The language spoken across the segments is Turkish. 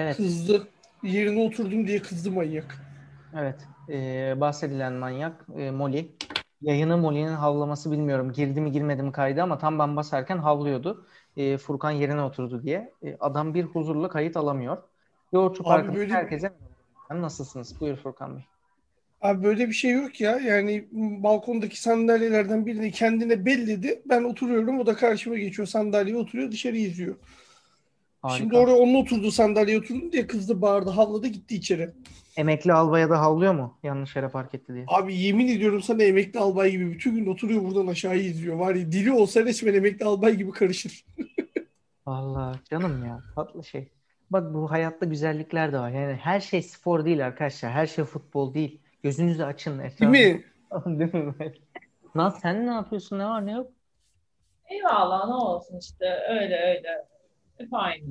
Evet. Kızdı. Yerine oturdum diye kızdı manyak. Evet. Ee, bahsedilen manyak e, Molly. Yayını Molly'nin havlaması bilmiyorum. Girdi mi girmedi mi kaydı ama tam ben basarken havlıyordu. Ee, Furkan yerine oturdu diye. Ee, adam bir huzurlu kayıt alamıyor. Yoğurtçu Parkı'nda böyle- herkese. Nasılsınız? Buyur Furkan Bey. Abi böyle bir şey yok ya. Yani balkondaki sandalyelerden birini kendine belledi. Ben oturuyorum. O da karşıma geçiyor. Sandalyeye oturuyor. Dışarı izliyor. Harika. Şimdi oraya onun oturduğu sandalyeye oturdum diye kızdı bağırdı. Havladı gitti içeri. Emekli albaya da havlıyor mu? Yanlış yere park etti diye. Abi yemin ediyorum sana emekli albay gibi bütün gün oturuyor buradan aşağıyı izliyor. Var ya dili olsa resmen emekli albay gibi karışır. Allah canım ya tatlı şey. Bak bu hayatta güzellikler de var. Yani her şey spor değil arkadaşlar. Her şey futbol değil. Gözünüzü açın. Değil etrafı- mi? Değil mi? Naz sen ne yapıyorsun? Ne var ne yok? Eyvallah ne olsun işte öyle öyle. Hep aynı.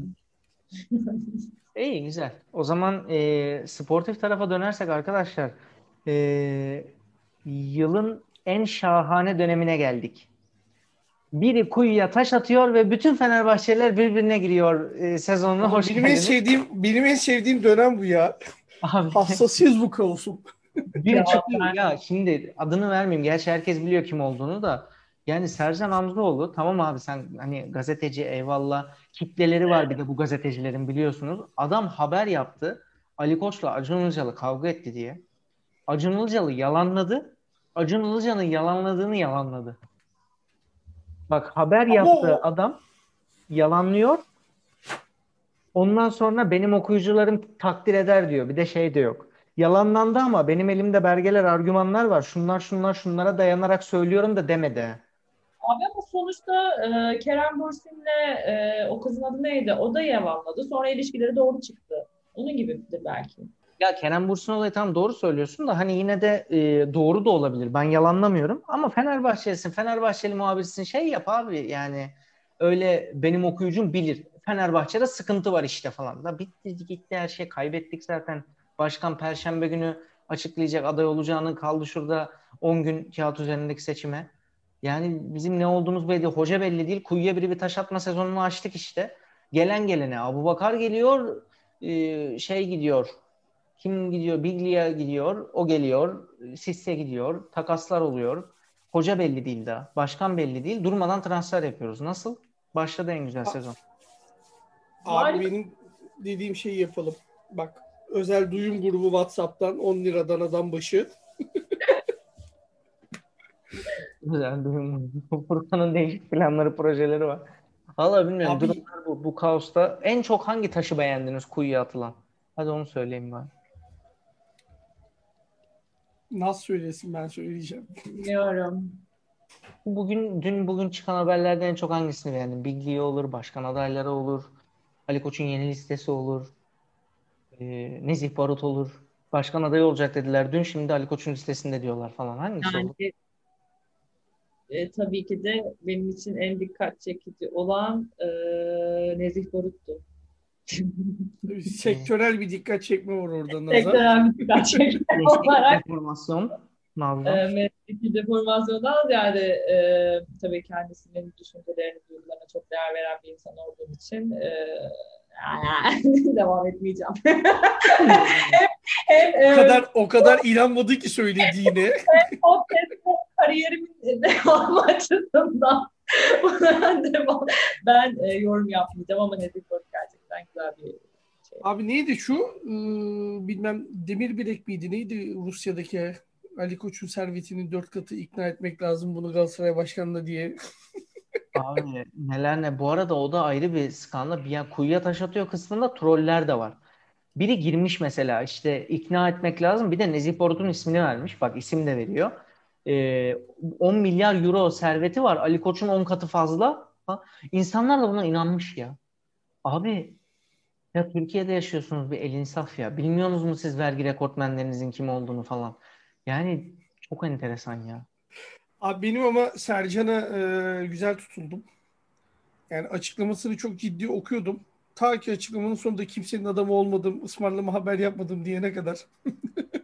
İyi güzel. O zaman e, sportif tarafa dönersek arkadaşlar e, yılın en şahane dönemine geldik. Biri kuyuya taş atıyor ve bütün Fenerbahçeliler birbirine giriyor e, sezonuna. Hoş benim en geldiniz. sevdiğim benim en sevdiğim dönem bu ya. Abi, Hassasıyız bu kaosun. bir Ya çıkıyor ya şimdi adını vermeyeyim. Gerçi herkes biliyor kim olduğunu da. Yani Sercan Hamzoğlu tamam abi sen hani gazeteci eyvallah kitleleri var bir de bu gazetecilerin biliyorsunuz. Adam haber yaptı. Ali Koç'la Acun Ilıcalı kavga etti diye. Acun Ilıcalı yalanladı. Acun Ilıcalı'nın yalanladığını yalanladı. Bak haber Ama yaptığı o- adam yalanlıyor. Ondan sonra benim okuyucularım takdir eder diyor. Bir de şey de yok. Yalanlandı ama benim elimde belgeler, argümanlar var. Şunlar şunlar şunlara dayanarak söylüyorum da demedi. Abi ama sonuçta e, Kerem Bürsin'le e, o kızın adı neydi? O da yalanladı. Sonra ilişkileri doğru çıktı. Onun gibidir belki. Ya Kerem Bursun olayı tam doğru söylüyorsun da hani yine de e, doğru da olabilir. Ben yalanlamıyorum ama Fenerbahçelisin, Fenerbahçeli muhabirsin şey yap abi yani öyle benim okuyucum bilir. Fenerbahçe'de sıkıntı var işte falan. Da bitti gitti her şey kaybettik zaten. Başkan Perşembe günü açıklayacak aday olacağını kaldı şurada 10 gün kağıt üzerindeki seçime. Yani bizim ne olduğumuz belli değil. Hoca belli değil. Kuyuya biri bir taş atma sezonunu açtık işte. Gelen gelene. Abu Bakar geliyor. e, şey gidiyor. Kim gidiyor? Biglia gidiyor. O geliyor. Sisse gidiyor. Takaslar oluyor. Hoca belli değil daha. Başkan belli değil. Durmadan transfer yapıyoruz. Nasıl? Başladı en güzel sezon. Abi Harika. benim dediğim şeyi yapalım. Bak özel duyum grubu WhatsApp'tan 10 liradan adam başı. Güzel. duyum. Furkan'ın değişik planları, projeleri var. Valla bilmiyorum. Abi- Durumlar bu, bu kaosta. En çok hangi taşı beğendiniz kuyuya atılan? Hadi onu söyleyeyim ben. Nasıl söylesin ben söyleyeceğim. Bilmiyorum. Bugün, dün bugün çıkan haberlerden en çok hangisini beğendin? Biglia olur, başkan adayları olur, Ali Koç'un yeni listesi olur, e, Nezih Barut olur. Başkan adayı olacak dediler dün, şimdi Ali Koç'un listesinde diyorlar falan. Hangisi olur? Yani e, tabii ki de benim için en dikkat çekici olan e, Nezih Barut'tu. Sektörel bir dikkat çekme var orada Nazan. Sektörel bir dikkat çekici olarak Informasyon. Nazlı. e, mesleki deformasyondan ziyade e, tabii kendisinin düşüncelerine, duygularına çok değer veren bir insan olduğum için e, devam etmeyeceğim. hem, hem, O kadar o kadar inanmadı ki söylediğine. podcast'te kariyerimin devamı açısından buna devam. Ben e, yorum yapmayacağım ama Nezih Barut gerçekten güzel bir şey. Abi neydi şu? Ee, bilmem Demirbilek miydi? Neydi Rusya'daki Ali Koç'un servetinin dört katı ikna etmek lazım bunu Galatasaray Başkanı'na diye. Abi neler ne. Bu arada o da ayrı bir skandal. Bir yani kuyuya taş atıyor kısmında troller de var. Biri girmiş mesela işte ikna etmek lazım. Bir de Nezih Barut'un ismini vermiş. Bak isim de veriyor. Ee, 10 milyar euro serveti var. Ali Koç'un 10 katı fazla. Ha, İnsanlar da buna inanmış ya. Abi ya Türkiye'de yaşıyorsunuz bir el insaf ya. Bilmiyorsunuz mu siz vergi rekortmenlerinizin kim olduğunu falan. Yani çok enteresan ya. Abi benim ama Sercan'a e, güzel tutuldum. Yani açıklamasını çok ciddi okuyordum. Ta ki açıklamanın sonunda kimsenin adamı olmadım, ısmarlama haber yapmadım diyene kadar.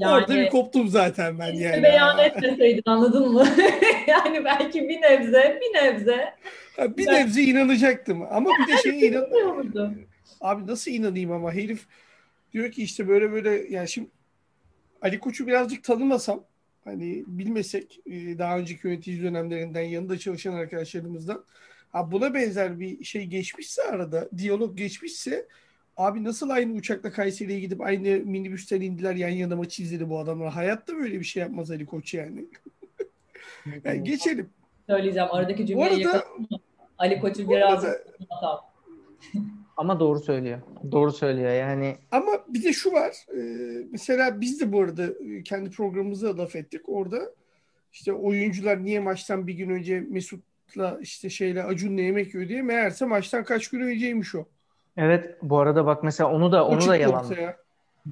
Orada bir koptum zaten ben yani. beyan etmeseydin anladın mı? yani belki bir nebze, bir nebze Ha, bir nebze inanacaktım ama bir de şeye inan? Abi nasıl inanayım ama herif diyor ki işte böyle böyle yani şimdi Ali Koç'u birazcık tanımasam hani bilmesek e, daha önceki yönetici dönemlerinden yanında çalışan arkadaşlarımızdan ha buna benzer bir şey geçmişse arada diyalog geçmişse abi nasıl aynı uçakla Kayseri'ye gidip aynı minibüsten indiler yan yana maçı izledi bu adamlar. Hayatta böyle bir şey yapmaz Ali Koç yani. yani geçelim. Söyleyeceğim aradaki cümleyi arada, Ali Koç'u biraz arada, ama doğru söylüyor. Doğru söylüyor yani. Ama bir de şu var. E, mesela biz de bu arada e, kendi programımızı laf ettik. Orada işte oyuncular niye maçtan bir gün önce Mesut'la işte şeyle Acun'la yemek yiyor diye meğerse maçtan kaç gün önceymiş o. Evet bu arada bak mesela onu da onu da yalan. Ortaya.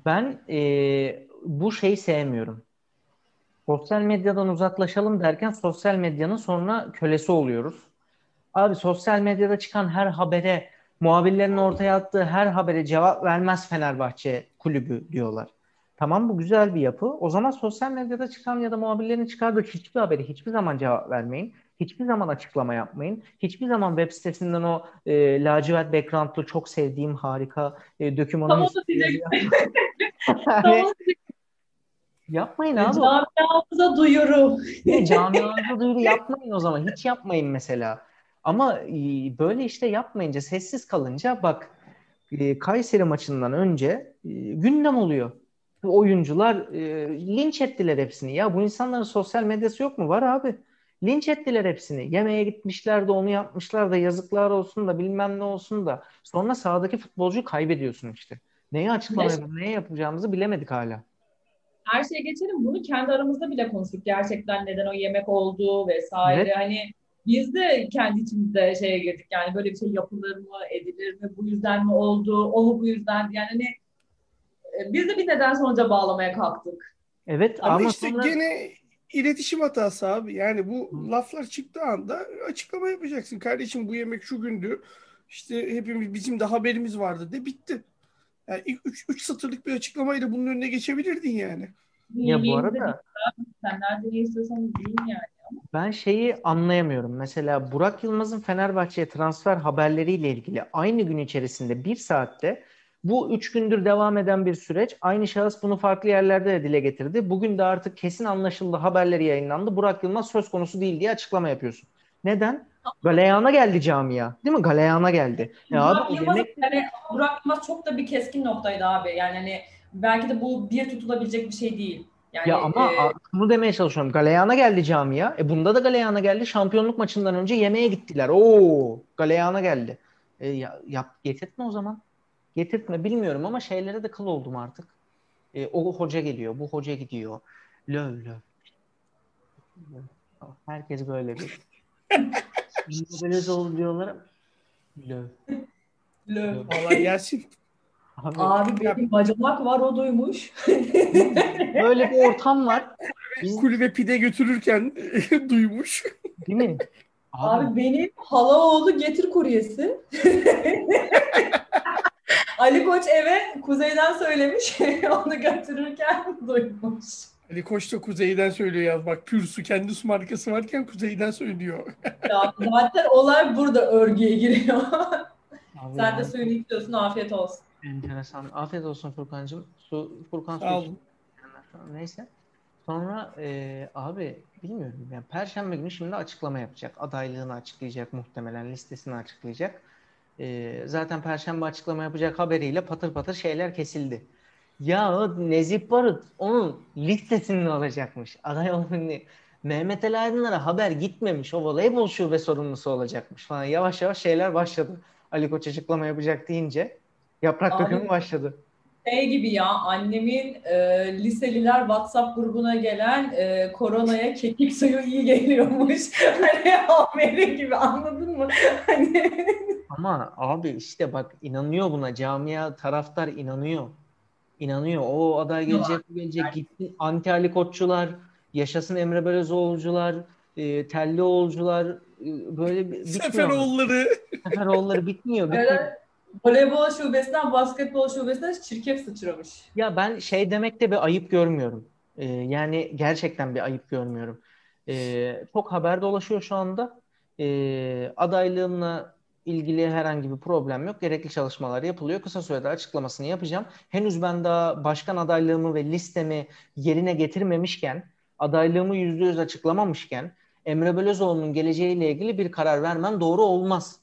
Ben e, bu şeyi sevmiyorum. Sosyal medyadan uzaklaşalım derken sosyal medyanın sonra kölesi oluyoruz. Abi sosyal medyada çıkan her habere muhabirlerin ortaya attığı her habere cevap vermez Fenerbahçe kulübü diyorlar. Tamam bu güzel bir yapı. O zaman sosyal medyada çıkan ya da muhabirlerin çıkardığı hiçbir haberi hiçbir zaman cevap vermeyin. Hiçbir zaman açıklama yapmayın. Hiçbir zaman web sitesinden o e, lacivert background'lu çok sevdiğim harika e, dökümanı tamam, yani, yapmayın abi. Camiamıza duyuru. Camiamıza duyuru yapmayın o zaman. Hiç yapmayın mesela. Ama e, böyle işte yapmayınca, sessiz kalınca bak e, Kayseri maçından önce e, gündem oluyor. Oyuncular linç ettiler hepsini. Ya bu insanların sosyal medyası yok mu? Var abi. Linç ettiler hepsini. Yemeğe gitmişler de onu yapmışlar da yazıklar olsun da bilmem ne olsun da. Sonra sahadaki futbolcuyu kaybediyorsun işte. Neyi açıklamayı, neye yapacağımızı bilemedik hala. Her şeye geçelim. Bunu kendi aramızda bile konuştuk. Gerçekten neden o yemek olduğu vesaire. Evet. Hani biz de kendi içimizde şeye girdik yani böyle bir şey yapılır mı, edilir mi, bu yüzden mi oldu, o mu bu yüzden yani hani e, biz de bir neden sonuca bağlamaya kalktık. Evet ama, ama işte sonra... gene iletişim hatası abi. Yani bu Hı. laflar çıktığı anda açıklama yapacaksın. Kardeşim bu yemek şu gündü. İşte hepimiz bizim de haberimiz vardı de bitti. Yani üç, üç satırlık bir açıklamayla bunun önüne geçebilirdin yani. Ya bu arada sen nerede yani. Ben şeyi anlayamıyorum. Mesela Burak Yılmaz'ın Fenerbahçe'ye transfer haberleriyle ilgili aynı gün içerisinde bir saatte bu üç gündür devam eden bir süreç. Aynı şahıs bunu farklı yerlerde de dile getirdi. Bugün de artık kesin anlaşıldı haberleri yayınlandı. Burak Yılmaz söz konusu değil diye açıklama yapıyorsun. Neden? Galeyana geldi camia. Değil mi? Galeyana geldi. Ya Burak, abi, Yılmaz, yemek... yani, Burak Yılmaz çok da bir keskin noktaydı abi. Yani hani belki de bu bir tutulabilecek bir şey değil. Yani, ya ama e, şunu demeye çalışıyorum. Galeyana geldi camia. E bunda da Galeyana geldi. Şampiyonluk maçından önce yemeğe gittiler. Oo, Galeyana geldi. E, ya, yap, getirtme o zaman. Getirtme. Bilmiyorum ama şeylere de kıl oldum artık. E, o hoca geliyor. Bu hoca gidiyor. Löv löv. Herkes böyle bir. böyle zor diyorlar. Löv. Löv. Valla gelsin. Abi, Abi benim bacamak var o duymuş. Böyle bir ortam var. Biz... Kulübe pide götürürken duymuş. Değil mi? Abi, Abi benim hala oğlu getir kuryesi. Ali Koç eve kuzeyden söylemiş. onu götürürken duymuş. Ali Koç da kuzeyden söylüyor ya. Bak pür su kendi su markası varken kuzeyden söylüyor. ya, zaten olay burada örgüye giriyor. Abi Sen de suyunu içiyorsun afiyet olsun. Enteresan. Afiyet olsun Furkan'cığım. Su, Furkan su Neyse. Sonra e, abi bilmiyorum. Yani Perşembe günü şimdi açıklama yapacak. Adaylığını açıklayacak muhtemelen. Listesini açıklayacak. E, zaten Perşembe açıklama yapacak haberiyle patır patır şeyler kesildi. Ya Nezih Barut onun listesini alacakmış. Aday olmanı Mehmet Ali Aydınlar'a haber gitmemiş. O voleybol şube sorumlusu olacakmış falan. Yavaş yavaş şeyler başladı. Ali Koç açıklama yapacak deyince. Yaprak dökümü başladı. Şey gibi ya annemin e, liseliler WhatsApp grubuna gelen e, koronaya kekik suyu iyi geliyormuş. hani haberi gibi anladın mı? Hani... Ama abi işte bak inanıyor buna. Camia taraftar inanıyor. İnanıyor. O aday gelecek, bu gelecek. Gitti. Anti Ali Koççular, yaşasın Emre Belözoğlu'cular, e, Tellioğlu'cular e, böyle bitmiyor. Seferoğulları. Seferoğulları bitmiyor. bitmiyor. Evet voleybol şubesinden basketbol şubesine çirkef sıçramış. Ya ben şey demekte bir ayıp görmüyorum. Ee, yani gerçekten bir ayıp görmüyorum. Ee, çok haber dolaşıyor şu anda. Ee, adaylığımla ilgili herhangi bir problem yok. Gerekli çalışmalar yapılıyor. Kısa sürede açıklamasını yapacağım. Henüz ben daha başkan adaylığımı ve listemi yerine getirmemişken, adaylığımı yüzde yüz açıklamamışken Emre Belözoğlu'nun geleceğiyle ilgili bir karar vermem doğru olmaz.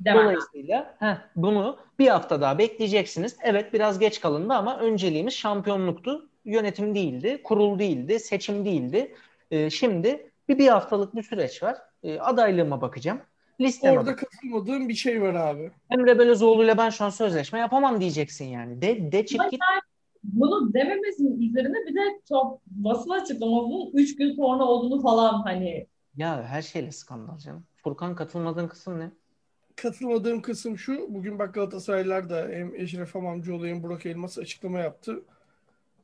Demem. Dolayısıyla heh, bunu bir hafta daha bekleyeceksiniz. Evet biraz geç kalındı ama önceliğimiz şampiyonluktu. Yönetim değildi, kurul değildi, seçim değildi. Ee, şimdi bir bir haftalık bir süreç var. Ee, adaylığıma bakacağım. Listeme Orada katılmadığım bir şey var abi. Emre Belözoğlu ile ben şu an sözleşme yapamam diyeceksin yani. De, de çık git. Bunu dememesinin üzerine bir de çok basın açıklamasının 3 gün sonra olduğunu falan hani. Ya her şeyle skandal canım. Furkan katılmadığın kısım ne? Katılmadığım kısım şu. Bugün bak Galatasaraylılar da hem Eşref Amamcıoğlu hem Burak Elmas açıklama yaptı.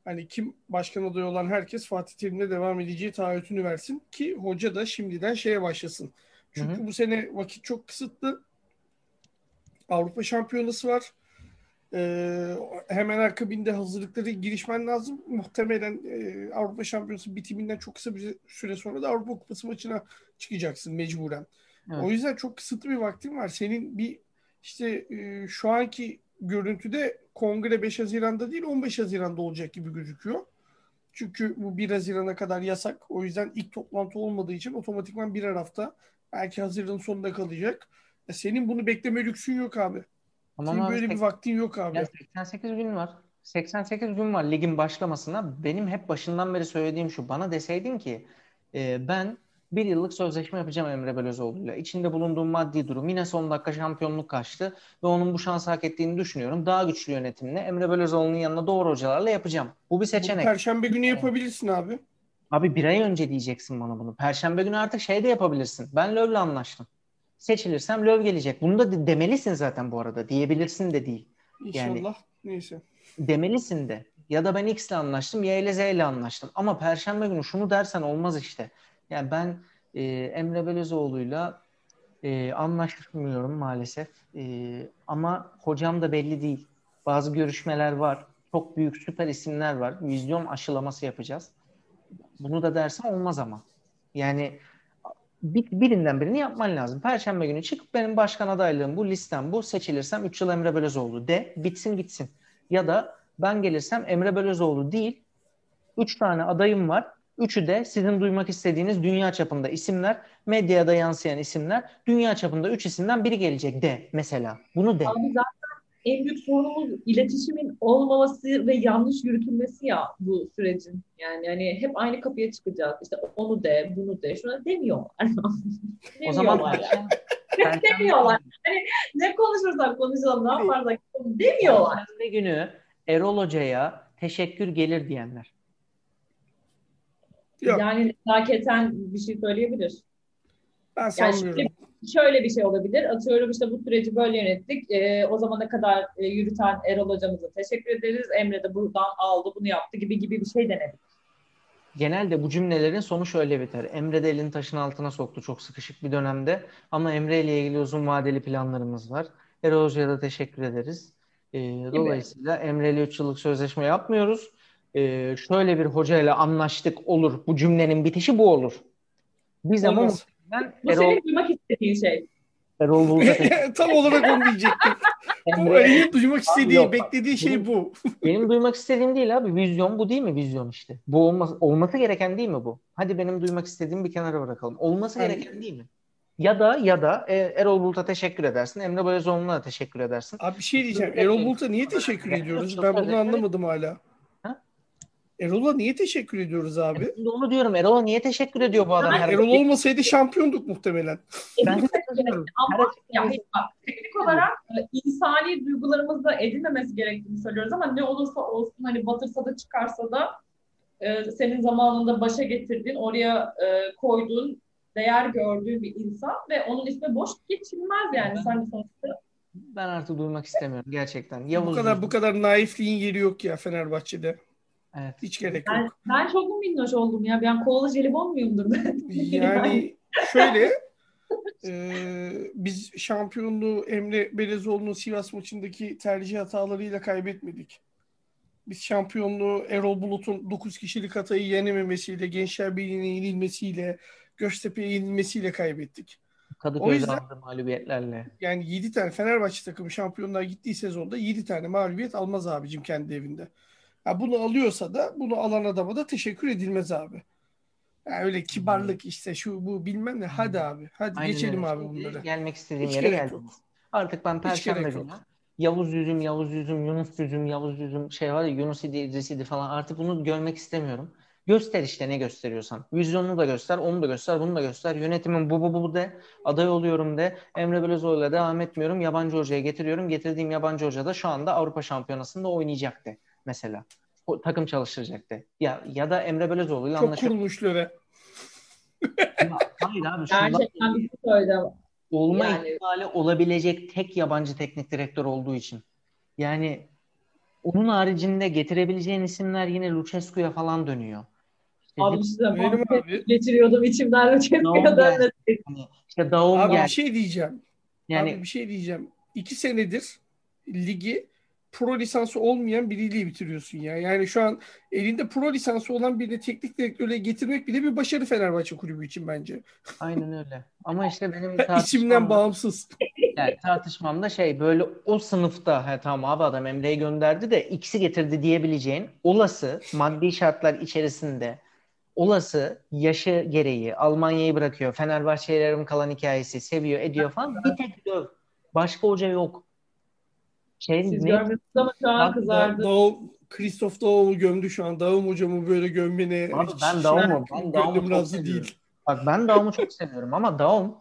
Hani kim başkan adayı olan herkes Fatih Terim'le devam edeceği taahhütünü versin ki hoca da şimdiden şeye başlasın çünkü Hı-hı. bu sene vakit çok kısıtlı. Avrupa Şampiyonası var. Ee, hemen akabinde hazırlıkları girişmen lazım. Muhtemelen e, Avrupa Şampiyonası bitiminden çok kısa bir süre sonra da Avrupa Kupası maçına çıkacaksın mecburen. Evet. O yüzden çok kısıtlı bir vaktin var. Senin bir işte e, şu anki görüntüde kongre 5 Haziran'da değil 15 Haziran'da olacak gibi gözüküyor. Çünkü bu 1 Haziran'a kadar yasak. O yüzden ilk toplantı olmadığı için otomatikman birer hafta Belki Haziran'ın sonunda kalacak. Ya senin bunu bekleme lüksün yok abi. Ama senin böyle bir vaktin yok abi. Ya 88 gün var. 88 gün var ligin başlamasına. Benim hep başından beri söylediğim şu. Bana deseydin ki e, ben bir yıllık sözleşme yapacağım Emre Belözoğlu'yla. İçinde bulunduğum maddi durum yine son dakika şampiyonluk kaçtı ve onun bu şansı hak ettiğini düşünüyorum. Daha güçlü yönetimle Emre Belözoğlu'nun yanına doğru hocalarla yapacağım. Bu bir seçenek. Bu Perşembe günü yapabilirsin abi. Abi bir ay önce diyeceksin bana bunu. Perşembe günü artık şey de yapabilirsin. Ben Löv'le anlaştım. Seçilirsem Löv gelecek. Bunu da demelisin zaten bu arada. Diyebilirsin de değil. İnşallah. Yani, Neyse. Demelisin de. Ya da ben X'le anlaştım. Y ile Z ile anlaştım. Ama Perşembe günü şunu dersen olmaz işte. Yani ben e, Emre Belözoğlu'yla e, anlaşmıyorum maalesef. E, ama hocam da belli değil. Bazı görüşmeler var. Çok büyük süper isimler var. Vizyon aşılaması yapacağız. Bunu da dersen olmaz ama. Yani bir, birinden birini yapman lazım. Perşembe günü çık benim başkan adaylığım bu listem bu seçilirsem 3 yıl Emre Belözoğlu de bitsin gitsin. Ya da ben gelirsem Emre Belözoğlu değil 3 tane adayım var. Üçü de sizin duymak istediğiniz dünya çapında isimler, medyada yansıyan isimler. Dünya çapında üç isimden biri gelecek de mesela. Bunu de. Abi zaten en büyük sorunumuz iletişimin olmaması ve yanlış yürütülmesi ya bu sürecin. Yani hani hep aynı kapıya çıkacağız. İşte onu de, bunu de, şuna demiyorlar. demiyorlar o zaman yani. demiyorlar. Hani ne konuşursak konuşalım, ne yaparsak demiyorlar. Ne günü Erol Hoca'ya teşekkür gelir diyenler. Yok. Yani nezaketen bir şey söyleyebilir. Ben sanmıyorum. Yani şöyle bir şey olabilir. Atıyorum işte bu süreci böyle yönettik. E, o zamana kadar e, yürüten Erol hocamıza teşekkür ederiz. Emre de buradan aldı bunu yaptı gibi gibi bir şey denebilir. Genelde bu cümlelerin sonu şöyle biter. Emre de elini taşın altına soktu çok sıkışık bir dönemde. Ama Emre ile ilgili uzun vadeli planlarımız var. Erol Hoca'ya da teşekkür ederiz. E, dolayısıyla Emre ile 3 yıllık sözleşme yapmıyoruz. E, şöyle bir hocayla anlaştık olur. Bu cümlenin bitişi bu olur. Biz ama ben Bu Erol... senin duymak istediğin şey. Erol Bulut'a Tam olarak onu diyecektim. bu Ali'nin duymak istediği, Yok, beklediği şey benim, bu. benim duymak istediğim değil abi. Vizyon bu değil mi vizyon işte? Bu olması, olması gereken değil mi bu? Hadi benim duymak istediğim bir kenara bırakalım. Olması yani, gereken değil mi? Ya da ya da e, Erol Bulut'a teşekkür edersin. Emre Belözoğlu'na da teşekkür edersin. Abi bir şey diyeceğim. Erol Bulut'a niye teşekkür ediyoruz? Ben bunu anlamadım hala. Erol'a niye teşekkür ediyoruz abi? Şimdi onu diyorum. Erol'a niye teşekkür ediyor bu adam? Erol olmasaydı şampiyonduk muhtemelen. Ben de ama yani bak, teknik olarak e, insani duygularımızda edinmemesi gerektiğini söylüyoruz ama ne olursa olsun hani batırsa da çıkarsa da e, senin zamanında başa getirdiğin, oraya e, koyduğun, değer gördüğün bir insan ve onun ismi boş geçilmez yani sen sonuçta. Ben artık duymak istemiyorum gerçekten. Yavuz bu kadar bu kadar naifliğin yeri yok ya Fenerbahçe'de. Evet. Hiç gerek ben, yok. Ben çok mu minnoş oldum ya? Ben kovalı jelibon muyumdur ben? Yani şöyle e, biz şampiyonluğu Emre Belezoğlu'nun Sivas maçındaki tercih hatalarıyla kaybetmedik. Biz şampiyonluğu Erol Bulut'un 9 kişilik hatayı yenememesiyle, Gençler Birliği'ne yenilmesiyle, Göztepe'ye yenilmesiyle kaybettik. Kadıköy'de yüzden, aldığı mağlubiyetlerle. Yani 7 tane Fenerbahçe takımı şampiyonluğa gittiği sezonda 7 tane mağlubiyet almaz abicim kendi evinde. Ya bunu alıyorsa da bunu alan adama da teşekkür edilmez abi. Yani öyle kibarlık işte şu bu bilmem ne. Hadi abi. Hadi Aynen geçelim öyle. abi bunları. Gelmek istediğim Hiç yere geldim. Artık ben perşembe günü Yavuz Yüzüm, Yavuz Yüzüm, Yunus Yüzüm, Yavuz Yüzüm şey var ya Yunus idi, İdris idi falan artık bunu görmek istemiyorum. Göster işte ne gösteriyorsan. Vizyonunu da göster, onu da göster, bunu da göster. Yönetimin bu bu bu de, aday oluyorum de. Emre Belözoğlu'yla devam etmiyorum. Yabancı hocaya getiriyorum. Getirdiğim yabancı hoca da şu anda Avrupa Şampiyonası'nda oynayacak de mesela. O, takım çalıştıracak de. Ya ya da Emre Belözoğlu'yla Çok anlaşıp... kurulmuş löve. Hayır abi. Gerçekten bir söyledi Olma yani... ihtimali olabilecek tek yabancı teknik direktör olduğu için. Yani onun haricinde getirebileceğin isimler yine Lucescu'ya falan dönüyor. Abi size abi. getiriyordum içimden Lucescu'ya dönmedi. Hani işte Daum abi geldi. bir şey diyeceğim. Yani abi bir şey diyeceğim. İki senedir ligi pro lisansı olmayan biriyle bitiriyorsun ya. Yani şu an elinde pro lisansı olan birini teknik direktörle getirmek bile bir başarı Fenerbahçe kulübü için bence. Aynen öyle. Ama işte benim içimden bağımsız. Yani tartışmamda şey böyle o sınıfta he tamam abi adam Emre'yi gönderdi de X'i getirdi diyebileceğin olası maddi şartlar içerisinde olası yaşı gereği Almanya'yı bırakıyor. Fenerbahçe'ye yarım kalan hikayesi seviyor ediyor falan. Bir tek döv. Başka hoca yok. Şey, Siz ne? görmediniz ama şu an kızardı. Dağım, Kristof Dağım'ı gömdü şu an. Dağım hocamı böyle gömmene Abi ben Dağım'ı ben Dağım'ı çok seviyorum. Değil. Bak ben Dağım'ı çok seviyorum ama Dağım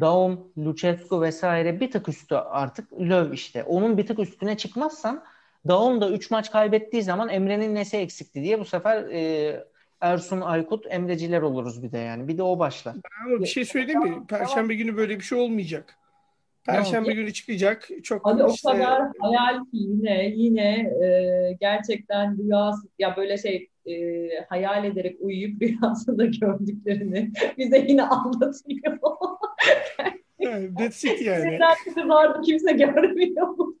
Daum, Lucescu vesaire bir tık üstü artık Löw işte. Onun bir tık üstüne çıkmazsan Daum da 3 maç kaybettiği zaman Emre'nin nesi eksikti diye bu sefer e, Ersun Aykut Emreciler oluruz bir de yani. Bir de o başlar. Ama bir şey söyleyeyim mi? Perşembe günü böyle bir şey olmayacak. Perşembe günü çıkacak. Çok Hadi işte... o kadar hayal ki yine yine e, gerçekten rüyası ya böyle şey e, hayal ederek uyuyup rüyasında gördüklerini bize yine anlatıyor. yani, that's it yani. Neden vardı kimse görmüyor burada.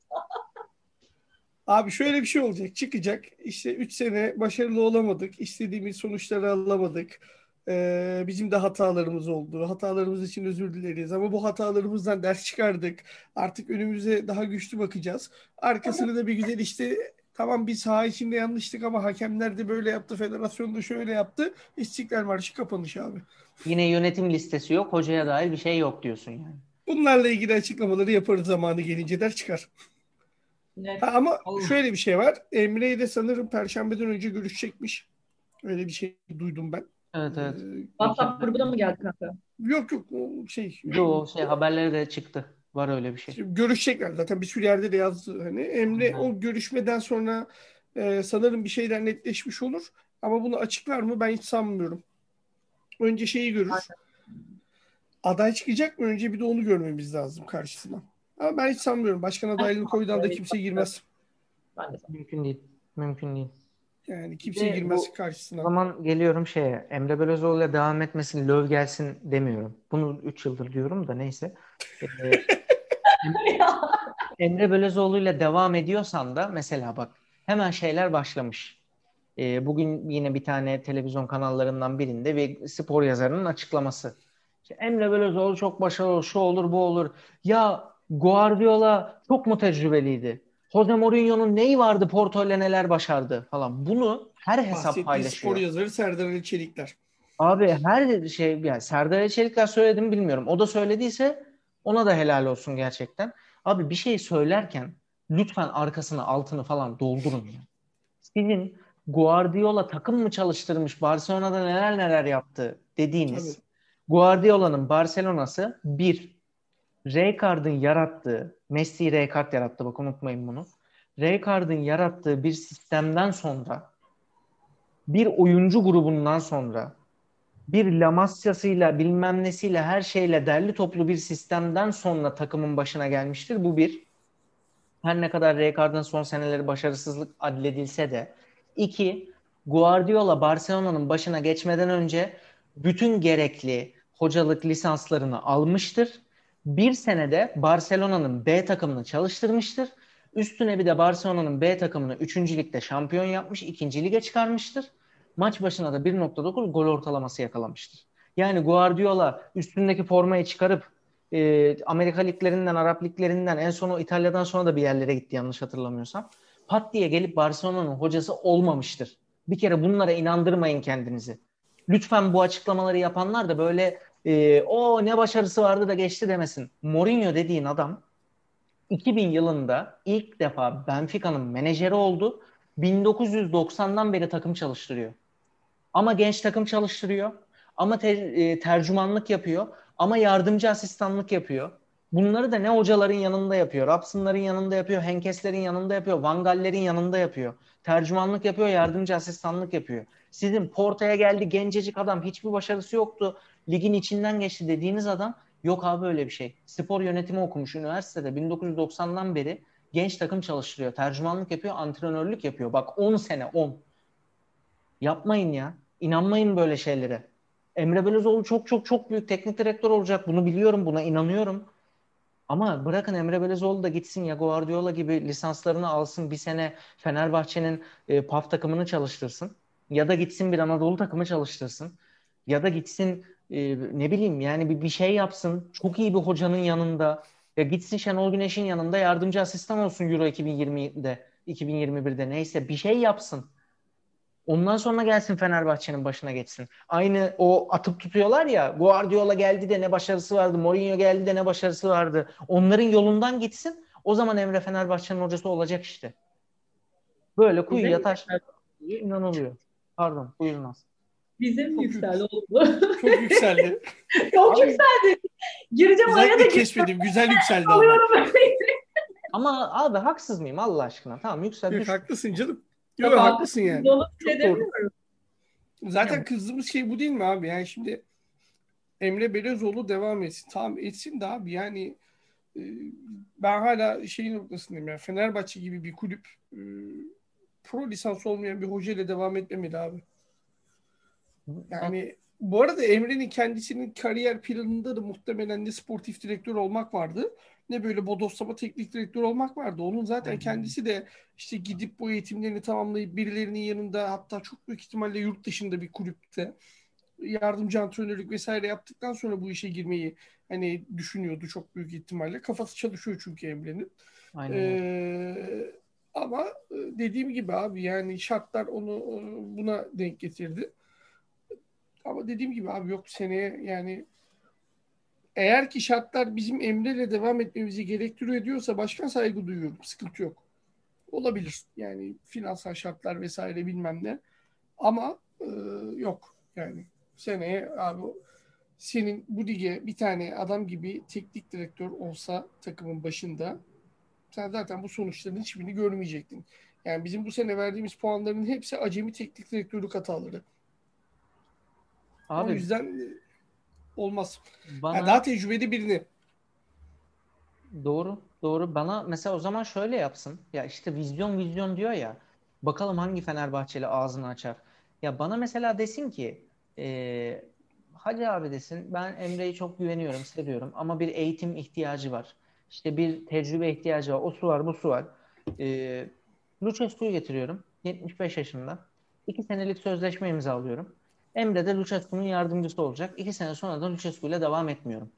Abi şöyle bir şey olacak. Çıkacak. İşte 3 sene başarılı olamadık. istediğimiz sonuçları alamadık ee, bizim de hatalarımız oldu. Hatalarımız için özür dileriz ama bu hatalarımızdan ders çıkardık. Artık önümüze daha güçlü bakacağız. Arkasını da bir güzel işte tamam biz saha içinde yanlıştık ama hakemler de böyle yaptı, federasyon da şöyle yaptı. İstiklal Marşı kapanış abi. Yine yönetim listesi yok, hocaya dair bir şey yok diyorsun yani. Bunlarla ilgili açıklamaları yaparız zamanı gelince der çıkar. Ha, ama şöyle bir şey var. Emre ile sanırım Perşembeden önce görüşecekmiş. Öyle bir şey duydum ben. Evet evet. Ee, WhatsApp grubuna mı geldi kanka? Yok yok o şey. Yok şey haberleri de çıktı. Var öyle bir şey. Görüşecekler zaten bir sürü yerde de yazdı. Hani Emre Hı. o görüşmeden sonra e, sanırım bir şeyler netleşmiş olur. Ama bunu açıklar mı ben hiç sanmıyorum. Önce şeyi görür. Aynen. Aday çıkacak mı? Önce bir de onu görmemiz lazım karşısına. Ama ben hiç sanmıyorum. Başkan adaylığını koydan da kimse girmez. Mümkün değil. Mümkün değil. Yani kimse girmez bu, karşısına. O zaman geliyorum şeye. Emre Belözoğlu ile devam etmesin, Löv gelsin demiyorum. Bunu 3 yıldır diyorum da neyse. Ee, Emre Belözoğlu ile devam ediyorsan da mesela bak hemen şeyler başlamış. Ee, bugün yine bir tane televizyon kanallarından birinde bir spor yazarının açıklaması. İşte Emre Belözoğlu çok başarılı, şu olur, bu olur. Ya Guardiola çok mu tecrübeliydi? Jose Mourinho'nun neyi vardı Porto ile neler başardı falan. Bunu her hesap Bahsettiği paylaşıyor. spor yazarı Serdar Ali Çelikler. Abi her şey yani Serdar Ali Çelikler söyledim bilmiyorum. O da söylediyse ona da helal olsun gerçekten. Abi bir şey söylerken lütfen arkasını altını falan doldurun ya. Sizin Guardiola takım mı çalıştırmış Barcelona'da neler neler yaptı dediğiniz Tabii. Guardiola'nın Barcelona'sı bir Rijkaard'ın yarattığı, Messi Rijkaard yarattı bak unutmayın bunu. Rijkaard'ın yarattığı bir sistemden sonra bir oyuncu grubundan sonra bir Lamasya'sıyla bilmem nesiyle her şeyle derli toplu bir sistemden sonra takımın başına gelmiştir. Bu bir. Her ne kadar Rijkaard'ın son seneleri başarısızlık adledilse de. iki, Guardiola Barcelona'nın başına geçmeden önce bütün gerekli hocalık lisanslarını almıştır bir senede Barcelona'nın B takımını çalıştırmıştır. Üstüne bir de Barcelona'nın B takımını 3. ligde şampiyon yapmış, 2. lige çıkarmıştır. Maç başına da 1.9 gol ortalaması yakalamıştır. Yani Guardiola üstündeki formayı çıkarıp e, Amerika liglerinden, Arap liglerinden en son o İtalya'dan sonra da bir yerlere gitti yanlış hatırlamıyorsam. Pat diye gelip Barcelona'nın hocası olmamıştır. Bir kere bunlara inandırmayın kendinizi. Lütfen bu açıklamaları yapanlar da böyle e, o ne başarısı vardı da geçti demesin. Mourinho dediğin adam 2000 yılında ilk defa Benfica'nın menajeri oldu. 1990'dan beri takım çalıştırıyor. Ama genç takım çalıştırıyor. Ama te- e, tercümanlık yapıyor. Ama yardımcı asistanlık yapıyor. Bunları da ne hocaların yanında yapıyor, Rapsınların yanında yapıyor, Henkeslerin yanında yapıyor, Van Galler'in yanında yapıyor. Tercümanlık yapıyor, yardımcı asistanlık yapıyor. Sizin Porto'ya geldi gencecik adam hiçbir başarısı yoktu. Ligin içinden geçti dediğiniz adam yok abi öyle bir şey. Spor yönetimi okumuş üniversitede 1990'dan beri genç takım çalıştırıyor. Tercümanlık yapıyor, antrenörlük yapıyor. Bak 10 sene 10. Yapmayın ya. İnanmayın böyle şeylere. Emre Belözoğlu çok çok çok büyük teknik direktör olacak. Bunu biliyorum, buna inanıyorum. Ama bırakın Emre Belözoğlu da gitsin ya Guardiola gibi lisanslarını alsın bir sene Fenerbahçe'nin e, PAF takımını çalıştırsın. Ya da gitsin bir Anadolu takımı çalıştırsın. Ya da gitsin e, ne bileyim yani bir, bir şey yapsın. Çok iyi bir hocanın yanında. Ya gitsin Şenol Güneş'in yanında yardımcı asistan olsun Euro 2020'de, 2021'de neyse bir şey yapsın. Ondan sonra gelsin Fenerbahçe'nin başına geçsin. Aynı o atıp tutuyorlar ya Guardiola geldi de ne başarısı vardı. Mourinho geldi de ne başarısı vardı. Onların yolundan gitsin. O zaman Emre Fenerbahçe'nin hocası olacak işte. Böyle kuyuya taş inanılıyor. Pardon buyurunuz. Bizim yükseldi oldu. Çok yükseldi. Çok yükseldi. Gireceğim araya da Güzel keşfedim. Güzel yükseldi ama. Ama abi haksız mıyım Allah aşkına? Tamam yükseldi. Yok, haklısın canım. Yok, haklısın yani. Demiyorum. Zaten Yani- kızdığımız şey bu değil mi abi? Yani şimdi Emre Belözoğlu devam etsin. Tamam etsin de abi yani e, ben hala şeyin noktasındayım yani Fenerbahçe gibi bir kulüp e, pro lisans olmayan bir hoca ile devam etmemeli abi. Yani bu arada Emre'nin kendisinin kariyer planında da muhtemelen ne sportif direktör olmak vardı ne böyle bodoslama teknik direktör olmak vardı. Onun zaten kendisi de işte gidip bu eğitimlerini tamamlayıp birilerinin yanında hatta çok büyük ihtimalle yurt dışında bir kulüpte yardımcı antrenörlük vesaire yaptıktan sonra bu işe girmeyi hani düşünüyordu çok büyük ihtimalle. Kafası çalışıyor çünkü Emre'nin. Aynen. Ee, ama e, dediğim gibi abi yani şartlar onu e, buna denk getirdi. Ama dediğim gibi abi yok seneye yani eğer ki şartlar bizim Emre'yle devam etmemizi gerektiriyor diyorsa başkan saygı duyuyorum. Sıkıntı yok. Olabilir. Yani finansal şartlar vesaire bilmem ne. Ama e, yok. Yani seneye abi senin bu lige bir tane adam gibi teknik direktör olsa takımın başında sen zaten bu sonuçların hiçbirini görmeyecektin. Yani bizim bu sene verdiğimiz puanların hepsi acemi teknik direktörlük hataları. O Abi yüzden e, olmaz. bana Yani daha tecrübeli birini. Doğru, doğru. Bana mesela o zaman şöyle yapsın. Ya işte vizyon vizyon diyor ya. Bakalım hangi Fenerbahçeli ağzını açar. Ya bana mesela desin ki e, Hacı abi desin ben Emre'yi çok güveniyorum, seviyorum ama bir eğitim ihtiyacı var. İşte bir tecrübe ihtiyacı var. O su var, bu su var. E, Lucescu'yu getiriyorum. 75 yaşında. 2 senelik sözleşme imzalıyorum. Emre de Lucescu'nun yardımcısı olacak. 2 sene sonra da Lucescu ile devam etmiyorum.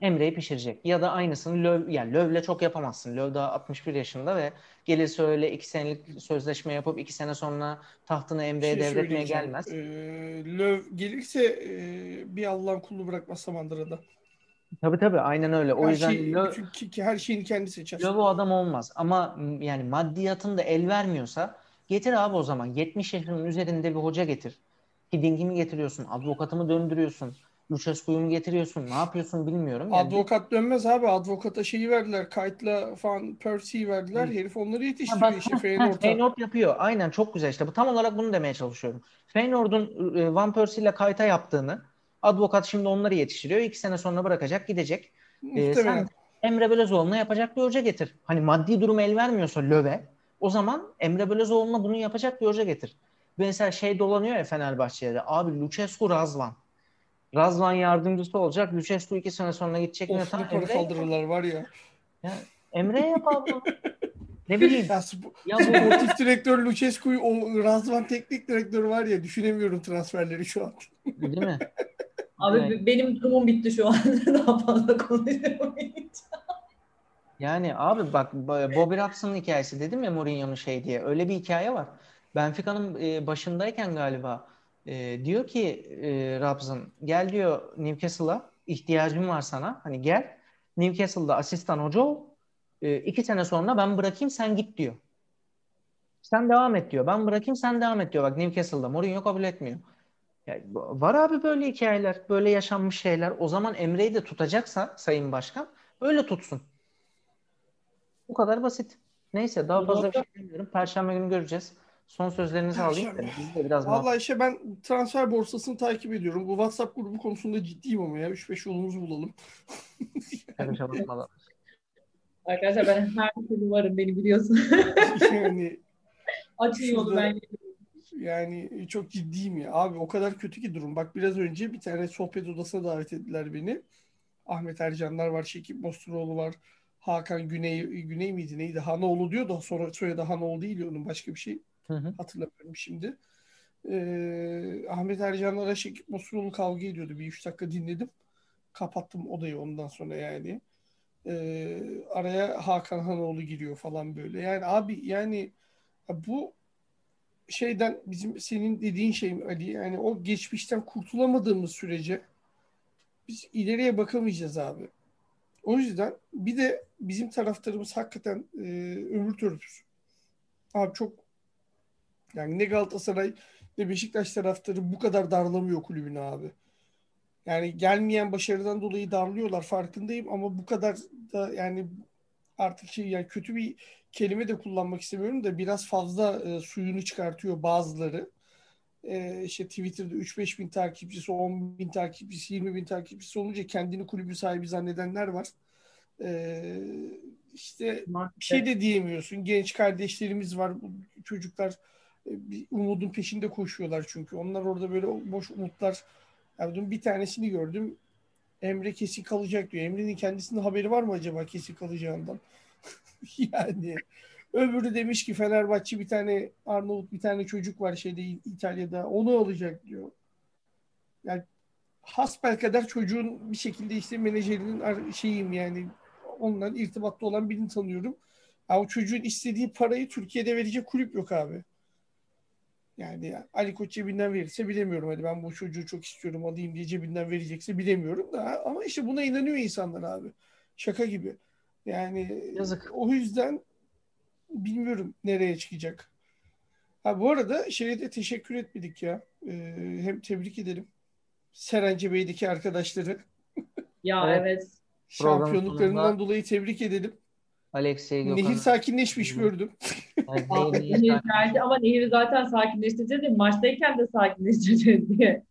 Emre'yi pişirecek. Ya da aynısını Löw, yani Löv'le çok yapamazsın. Löw daha 61 yaşında ve gelirse öyle 2 senelik sözleşme yapıp 2 sene sonra tahtını Emre'ye şey devretmeye gelmez. Ee, Löw gelirse e, bir Allah'ın kulunu bırakmaz Samandıra'da. Tabii tabii aynen öyle. O Her, yüzden şey, ki, ki her şeyini kendi seçer. Löw o adam olmaz. Ama yani maddiyatın da el vermiyorsa getir abi o zaman. 70 yaşının üzerinde bir hoca getir. Hiding'i getiriyorsun? Advokatımı döndürüyorsun? Lucescu'yu mu getiriyorsun? Ne yapıyorsun bilmiyorum. Yani Advokat dönmez abi. Advokata şeyi verdiler. Kayıtla falan Percy'yi verdiler. Hı. Herif onları Ha, yetiştiriyor bak, işte ha, ha, Feyenoord'a. Feyenoord yapıyor. Aynen çok güzel işte. Bu tam olarak bunu demeye çalışıyorum. Feyenoord'un e, Van Persie ile kayta yaptığını advokat şimdi onları yetiştiriyor. İki sene sonra bırakacak gidecek. E, sen Emre Belözoğlu'na yapacak bir hoca getir. Hani maddi durum el vermiyorsa Löve o zaman Emre Belözoğlu'na bunu yapacak bir hoca getir. Mesela şey dolanıyor ya Fenerbahçe'de. Abi Lucescu Razvan. Razvan yardımcısı olacak. Lucescu iki sene sonra gidecek. Of Tamam, ne para kaldırırlar var ya. Ya, Emre yap abi. ne bileyim. Ya, sp- Ya bu sportif direktör Lucescu'yu o Razvan teknik direktörü var ya düşünemiyorum transferleri şu an. Değil mi? Abi Evet. benim durumum bitti şu an. Daha fazla konuşamayacağım. Yani abi bak Bo- Bobby Robson'ın hikayesi dedim ya Mourinho'nun şey diye. Öyle bir hikaye var. Benfica'nın e, başındayken galiba e, diyor ki e, Robson gel diyor Newcastle'a ihtiyacım var sana. Hani gel Newcastle'da asistan hoca ol. E, iki sene sonra ben bırakayım sen git diyor. Sen devam et diyor. Ben bırakayım sen devam et diyor. Bak Newcastle'da Mourinho kabul etmiyor. Ya, var abi böyle hikayeler, böyle yaşanmış şeyler. O zaman Emre'yi de tutacaksa Sayın Başkan öyle tutsun. Bu kadar basit. Neyse daha fazla bir şey demiyorum. Perşembe günü göreceğiz. Son sözlerinizi alayım. Perşembe. Biz de biraz Vallahi işte ben transfer borsasını takip ediyorum. Bu WhatsApp grubu konusunda ciddiyim ama ya. 3-5 yolumuzu bulalım. çalışmalar. Arkadaşlar ben her türlü varım beni biliyorsun. yani Açın yolu ben yani çok ciddiyim ya. Abi o kadar kötü ki durum. Bak biraz önce bir tane sohbet odasına davet ettiler beni. Ahmet Ercanlar var, Şekip Mosturoğlu var. Hakan Güney, Güney miydi neydi? Hanoğlu diyor da sonra soyadı Hanoğlu değil onun başka bir şey. Hı. Hatırlamıyorum şimdi. Ee, Ahmet Ercanlar'a Şekip Mosturoğlu kavga ediyordu. Bir üç dakika dinledim. Kapattım odayı ondan sonra yani. Ee, araya Hakan Hanoğlu giriyor falan böyle. Yani abi yani bu şeyden bizim senin dediğin şey Ali yani o geçmişten kurtulamadığımız sürece biz ileriye bakamayacağız abi. O yüzden bir de bizim taraftarımız hakikaten e, ömür törpüsü. Abi çok yani ne Galatasaray ne Beşiktaş taraftarı bu kadar darlamıyor kulübünü abi. Yani gelmeyen başarıdan dolayı darlıyorlar farkındayım ama bu kadar da yani artık şey yani kötü bir kelime de kullanmak istemiyorum da biraz fazla e, suyunu çıkartıyor bazıları. E, işte Twitter'da 3-5 bin takipçisi, 10 bin takipçisi, 20 bin takipçisi olunca kendini kulübü sahibi zannedenler var. E, işte bir şey de diyemiyorsun. Genç kardeşlerimiz var. Bu çocuklar bir umudun peşinde koşuyorlar çünkü. Onlar orada böyle boş umutlar. Yani bir tanesini gördüm. Emre kesin kalacak diyor. Emre'nin kendisinin haberi var mı acaba kesin kalacağından? yani öbürü demiş ki Fenerbahçe bir tane Arnavut bir tane çocuk var şeyde İtalya'da onu alacak diyor. Yani hasbelkader çocuğun bir şekilde işte menajerinin şeyim yani onunla irtibatlı olan birini tanıyorum. Ya o çocuğun istediği parayı Türkiye'de verecek kulüp yok abi. Yani Ali Koç cebinden verirse bilemiyorum. Hadi ben bu çocuğu çok istiyorum alayım diye cebinden verecekse bilemiyorum da ama işte buna inanıyor insanlar abi. Şaka gibi. Yani Yazık. o yüzden bilmiyorum nereye çıkacak. Ha bu arada şeye de teşekkür etmedik ya. Ee, hem tebrik edelim. Serence Bey'deki arkadaşları Ya Evet. şampiyonluklarından dolayı tebrik edelim. Alexey Gökhan. Nehir sakinleşmiş gördüm. Nehir- geldi ama Nehir'i zaten sakinleştireceğiz diye maçtayken de sakinleştireceğiz diye.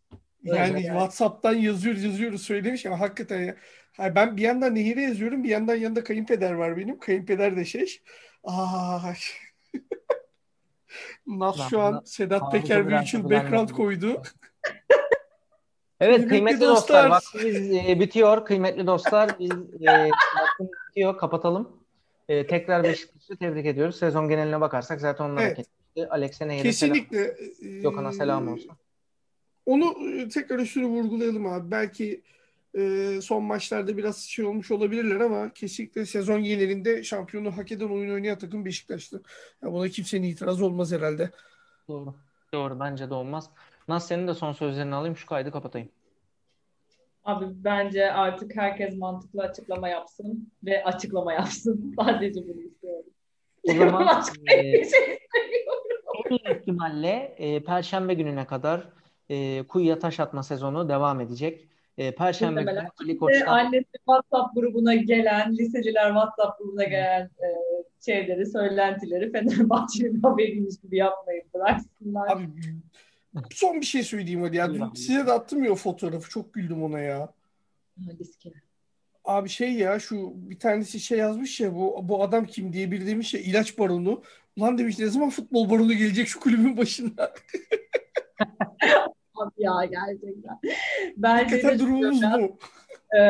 Yani Evet. WhatsApp'tan yazıyoruz yazıyoruz söylemiş ama hakikaten ya. Ha, ben bir yandan Nehir'e yazıyorum bir yandan yanında kayınpeder var benim. Kayınpeder de şey. Aa. Nas Ben şu an Sedat Peker bir virtual background koydu. Evet Kıymetli kıymetli dostlar. dostlar vaktimiz e, bitiyor. Kıymetli dostlar biz e, vaktimiz bitiyor. Kapatalım. E, tekrar Beşiktaş'ı tebrik ediyoruz. Sezon geneline bakarsak zaten onlar Evet. hak etmişti. Alex'e selam. Kesinlikle. e, Gökhan'a selam olsun. Onu e, tekrar üstüne vurgulayalım abi. Belki e, son maçlarda biraz şey olmuş olabilirler ama kesinlikle sezon genelinde şampiyonu hak eden oyun oynayan takım Beşiktaş'tı. Ya buna kimsenin itirazı olmaz herhalde. Doğru. Doğru bence de olmaz. Naz senin de son sözlerini alayım şu kaydı kapatayım. Abi bence artık herkes mantıklı açıklama yapsın ve açıklama yapsın. Sadece bunu istiyorum. O zaman Başka e, bir şey istemiyorum. en iyi ihtimalle e, Perşembe gününe kadar e, kuyuya taş atma sezonu devam edecek. E, Perşembe günü. Ali Koç'tan annesi WhatsApp grubuna gelen, liseliler WhatsApp grubuna gelen e, şeyleri, söylentileri Fenerbahçe'nin haberiymiş gibi yapmayın. Bıraksınlar. Abi son bir şey söyleyeyim hadi ya. Dün size de attım ya o fotoğrafı. Çok güldüm ona ya. Abi şey ya şu bir tanesi şey yazmış ya bu bu adam kim diye biri demiş ya ilaç baronu. Ulan demiş ne zaman futbol baronu gelecek şu kulübün başına. Abi ya gerçekten. Bence de durumumuz bu. e,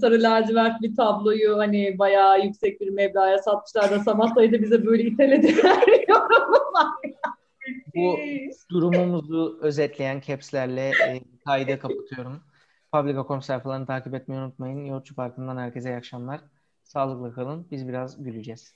sarı lacivert bir tabloyu hani bayağı yüksek bir meblağa satmışlar da Samatta'yı da bize böyle itelediler. Bu durumumuzu özetleyen caps'lerle e, kaydı kapatıyorum. Publica.com sayfalarını takip etmeyi unutmayın. Yoğurtçu Parkı'ndan herkese iyi akşamlar. Sağlıklı kalın. Biz biraz güleceğiz.